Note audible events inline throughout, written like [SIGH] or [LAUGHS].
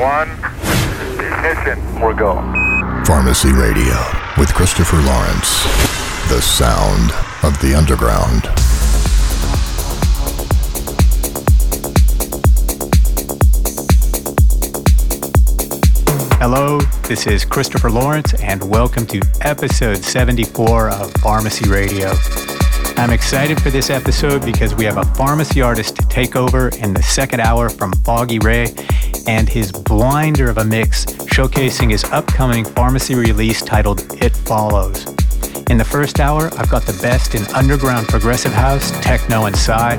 One. Ignition. We're go. Pharmacy Radio with Christopher Lawrence. The sound of the underground. Hello, this is Christopher Lawrence, and welcome to episode 74 of Pharmacy Radio. I'm excited for this episode because we have a pharmacy artist to take over in the second hour from Foggy Ray and his blinder of a mix showcasing his upcoming pharmacy release titled It Follows. In the first hour, I've got the best in underground progressive house, techno, and psy,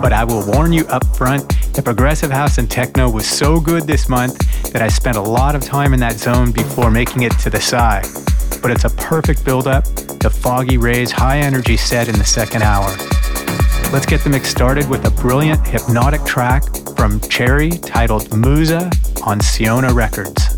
but I will warn you up front the progressive house and techno was so good this month that I spent a lot of time in that zone before making it to the psy. But it's a perfect build up to Foggy Ray's high energy set in the second hour. Let's get the mix started with a brilliant hypnotic track from Cherry titled Musa on Siona Records.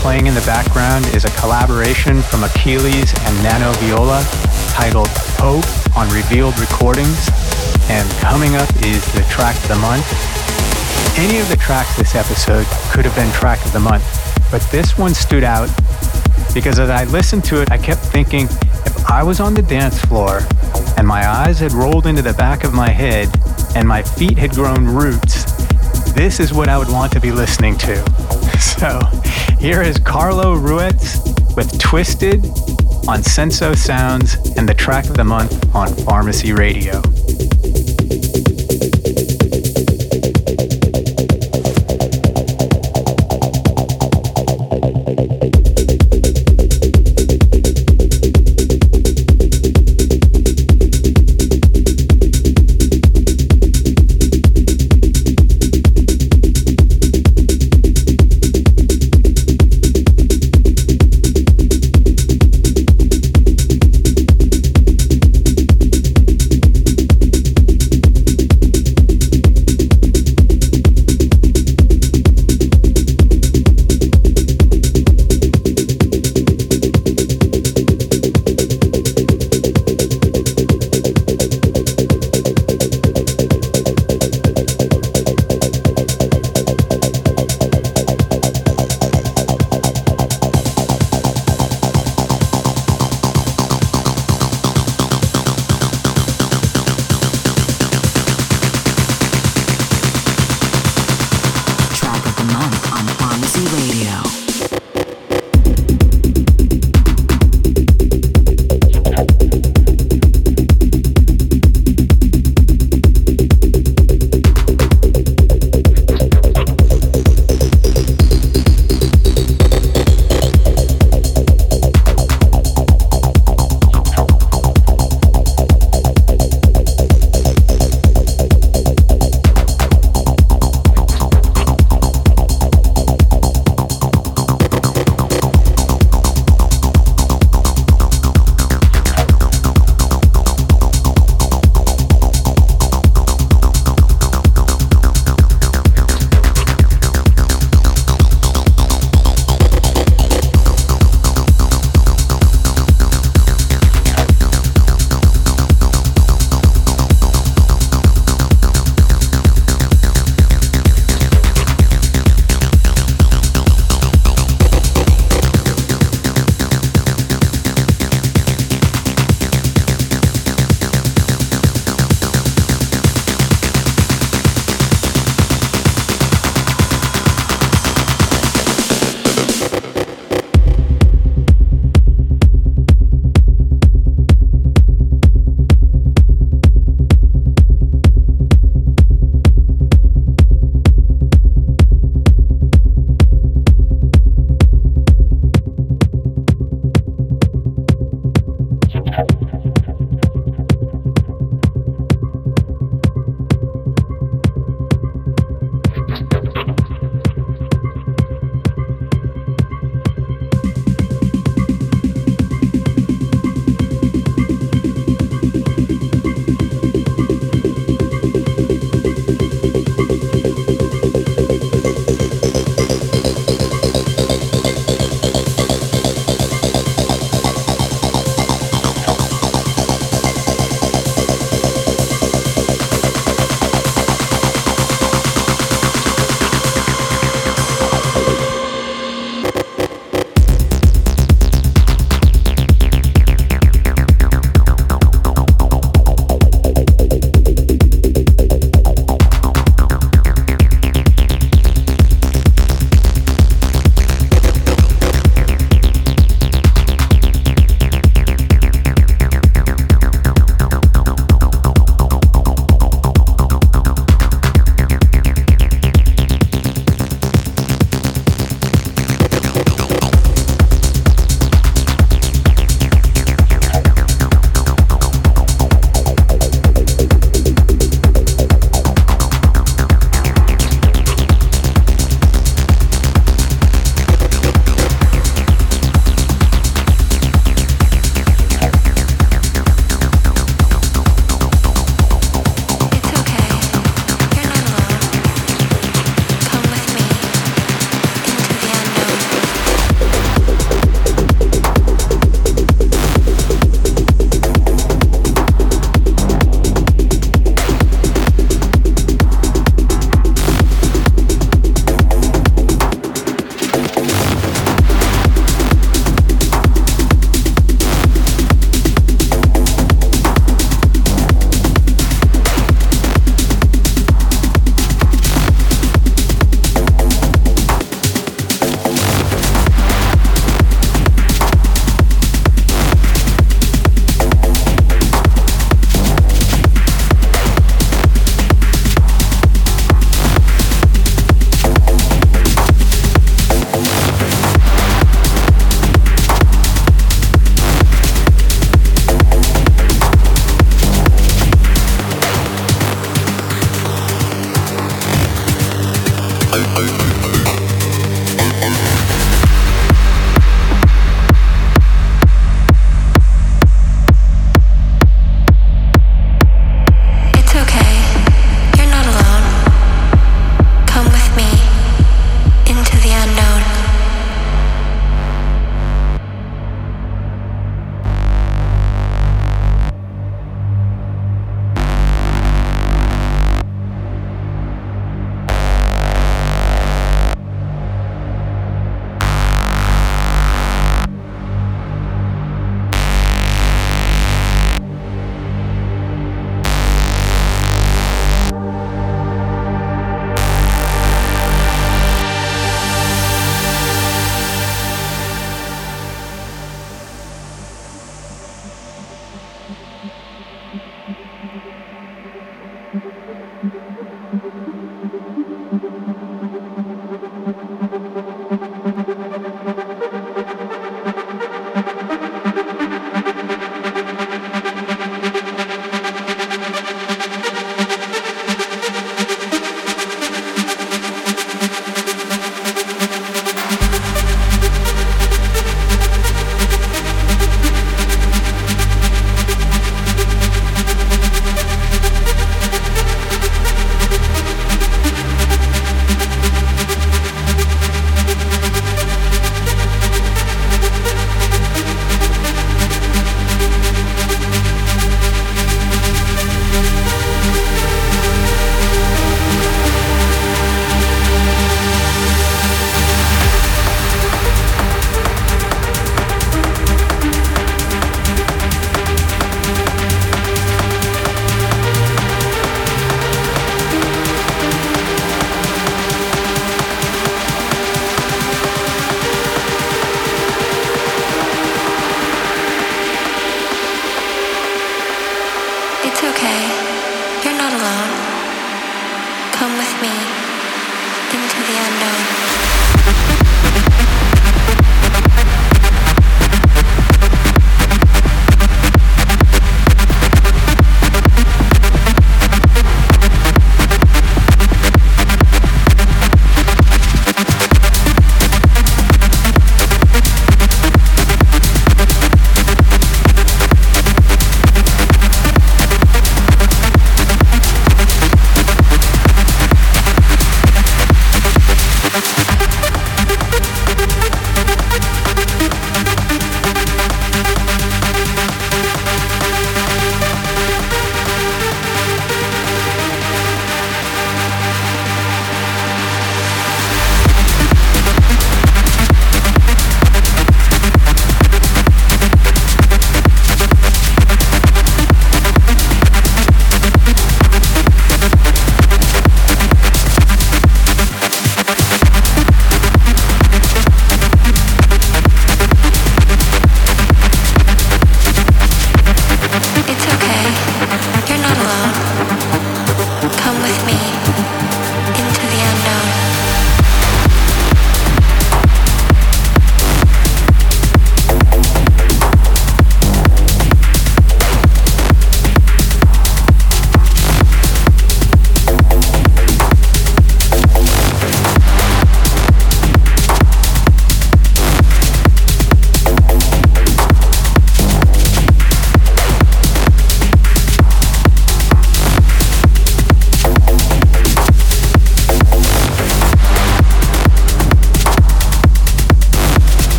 Playing in the background is a collaboration from Achilles and Nano Viola titled Hope on Revealed Recordings. and coming up is the track of the month. Any of the tracks this episode could have been track of the month, but this one stood out because as I listened to it, I kept thinking if I was on the dance floor and my eyes had rolled into the back of my head and my feet had grown roots, this is what I would want to be listening to. [LAUGHS] So here is Carlo Ruiz with Twisted on Senso Sounds and the track of the month on Pharmacy Radio.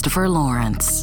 Christopher Lawrence.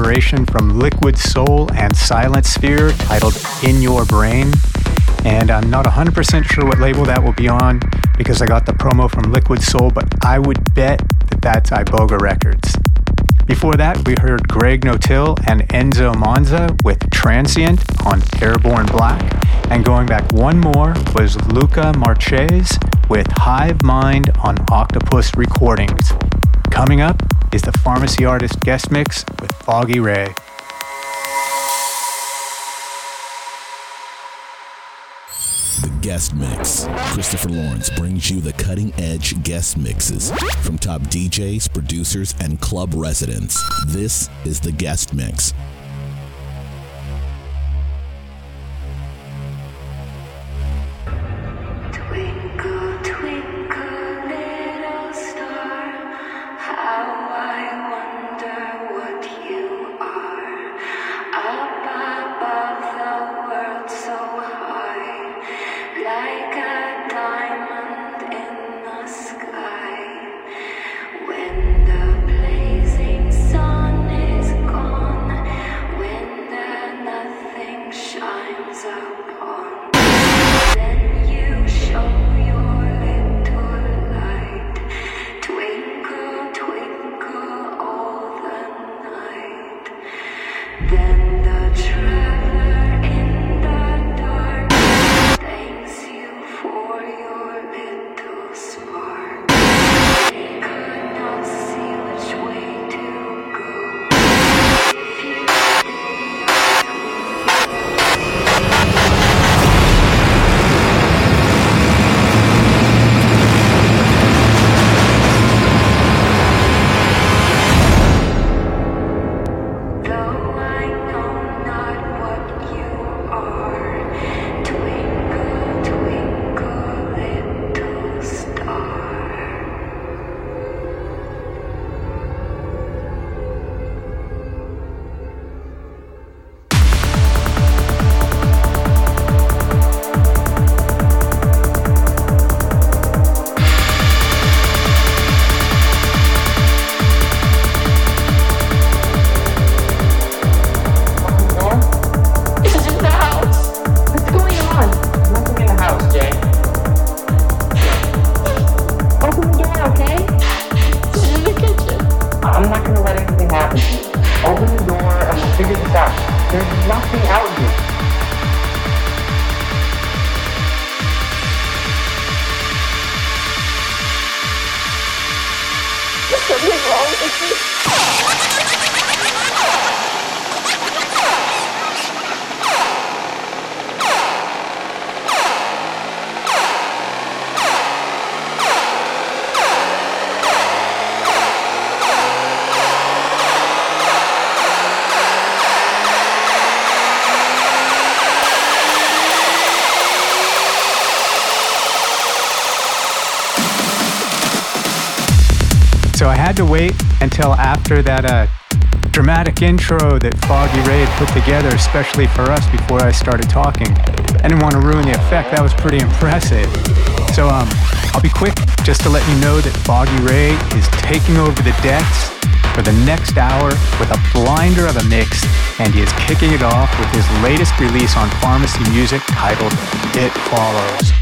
Collaboration from Liquid Soul and Silent Sphere titled In Your Brain. And I'm not 100% sure what label that will be on because I got the promo from Liquid Soul, but I would bet that that's Iboga Records. Before that, we heard Greg Notill and Enzo Monza with Transient on Airborne Black. And going back one more was Luca Marchese with Hive Mind on Octopus Recordings. Coming up is the Pharmacy Artist guest mix with Foggy Ray. The guest mix. Christopher Lawrence brings you the cutting edge guest mixes from top DJs, producers, and club residents. This is the guest mix. After that uh, dramatic intro that Foggy Ray had put together, especially for us before I started talking. I didn't want to ruin the effect. That was pretty impressive. So um, I'll be quick just to let you know that Foggy Ray is taking over the decks for the next hour with a blinder of a mix, and he is kicking it off with his latest release on Pharmacy Music titled It Follows.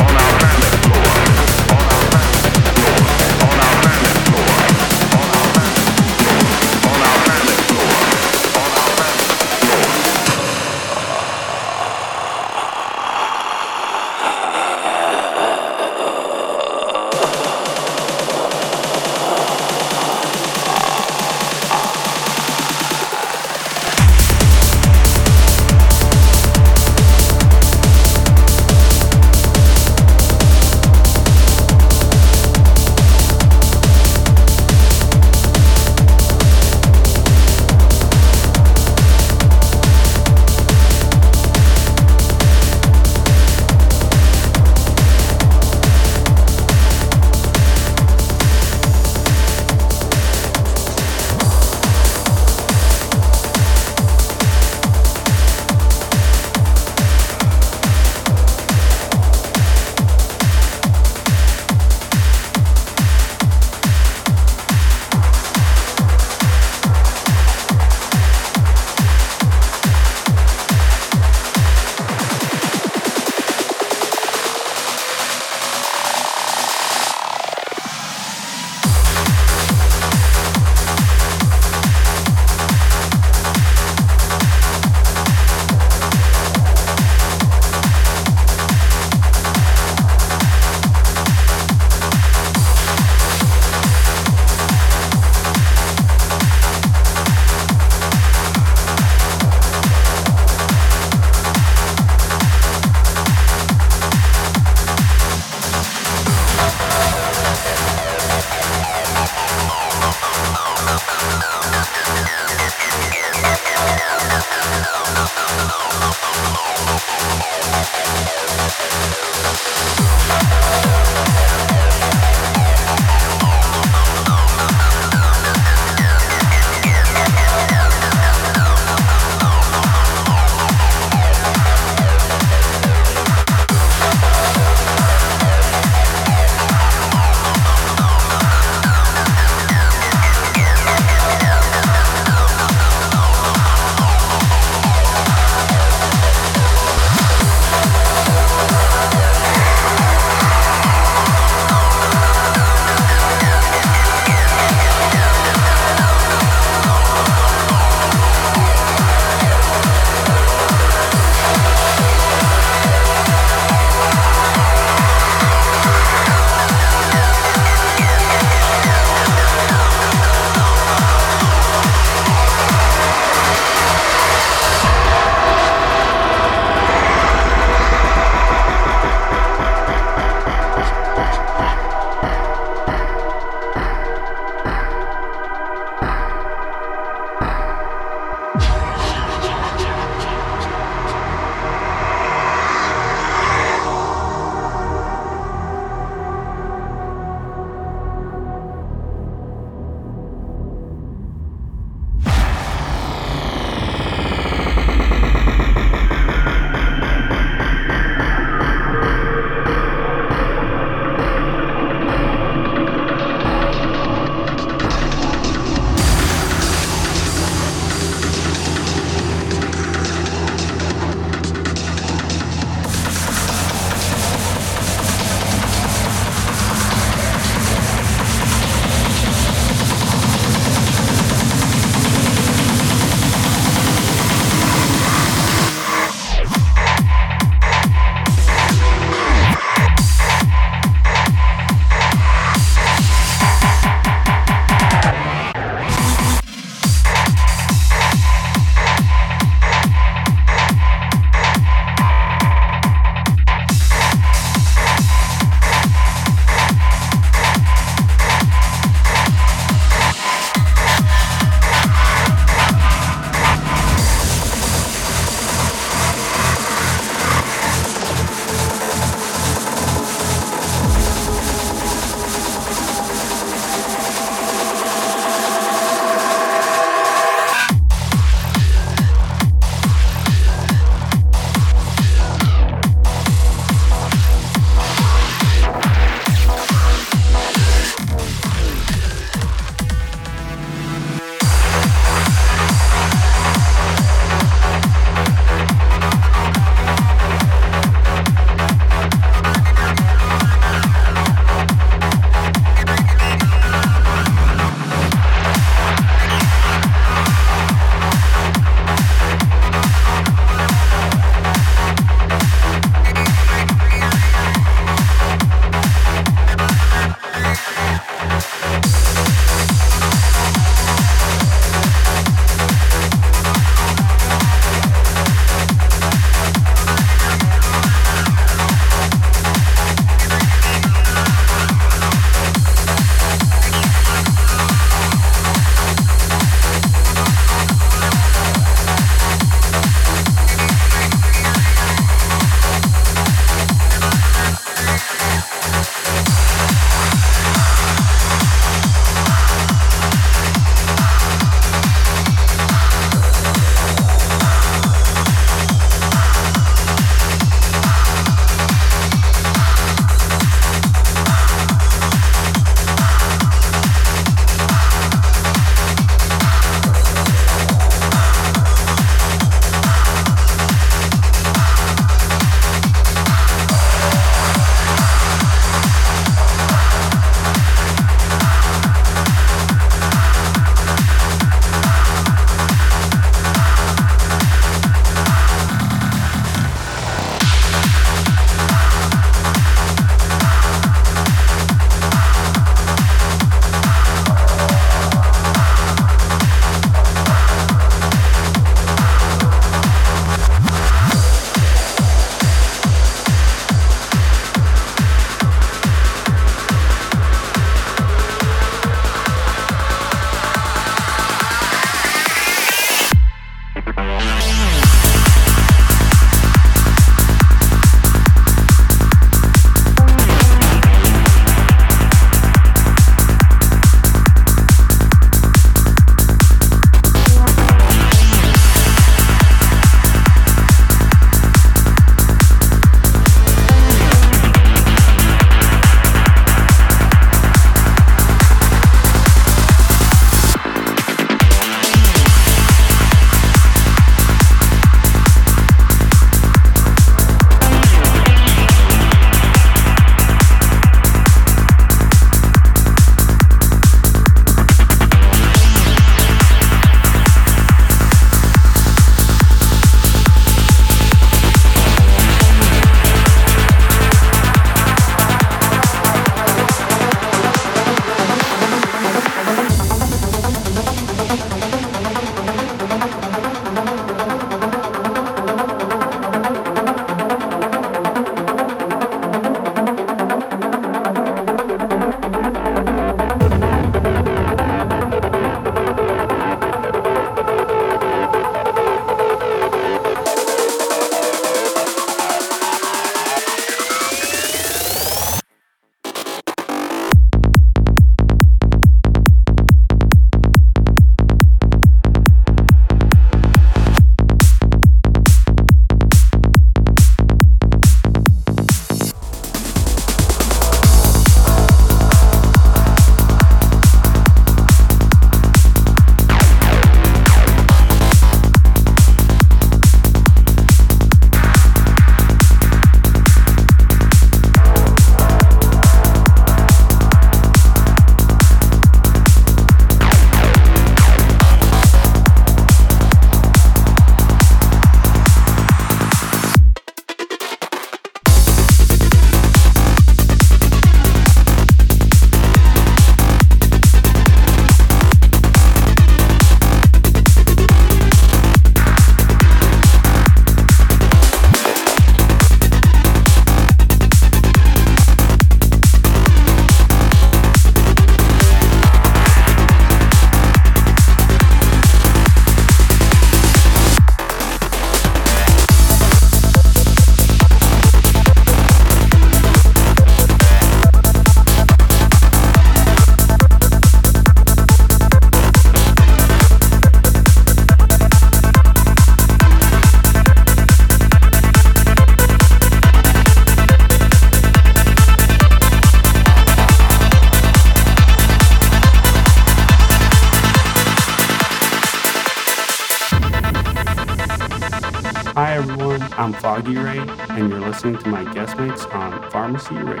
Listening to my guest mix on Pharmacy Radio.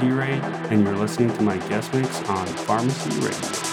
I'm Ray, and you're listening to my guest mix on Pharmacy Radio.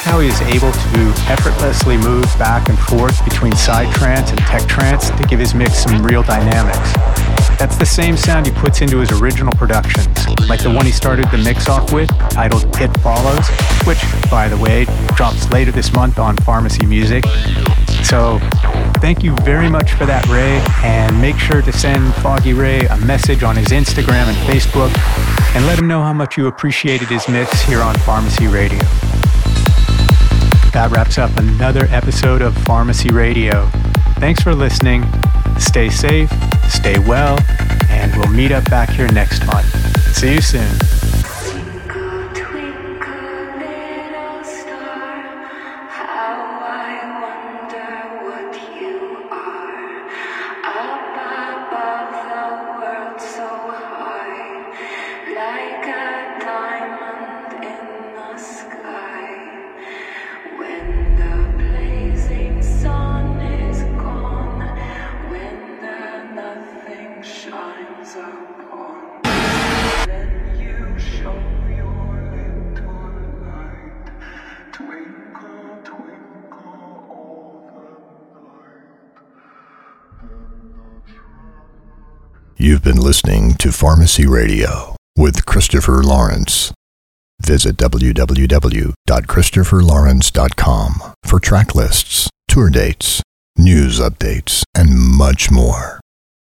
Like how he is able to effortlessly move back and forth between psy trance and tech trance to give his mix some real dynamics. That's the same sound he puts into his original productions, like the one he started the mix off with, titled It Follows, which, by the way, drops later this month on Pharmacy Music. So, thank you very much for that, Ray, and make sure to send Foggy Ray a message on his Instagram and Facebook and let him know how much you appreciated his mix here on Pharmacy Radio. That wraps up another episode of Pharmacy Radio. Thanks for listening. Stay safe, stay well, and we'll meet up back here next month. See you soon. To Pharmacy Radio with Christopher Lawrence. Visit www.christopherlawrence.com for track lists, tour dates, news updates, and much more.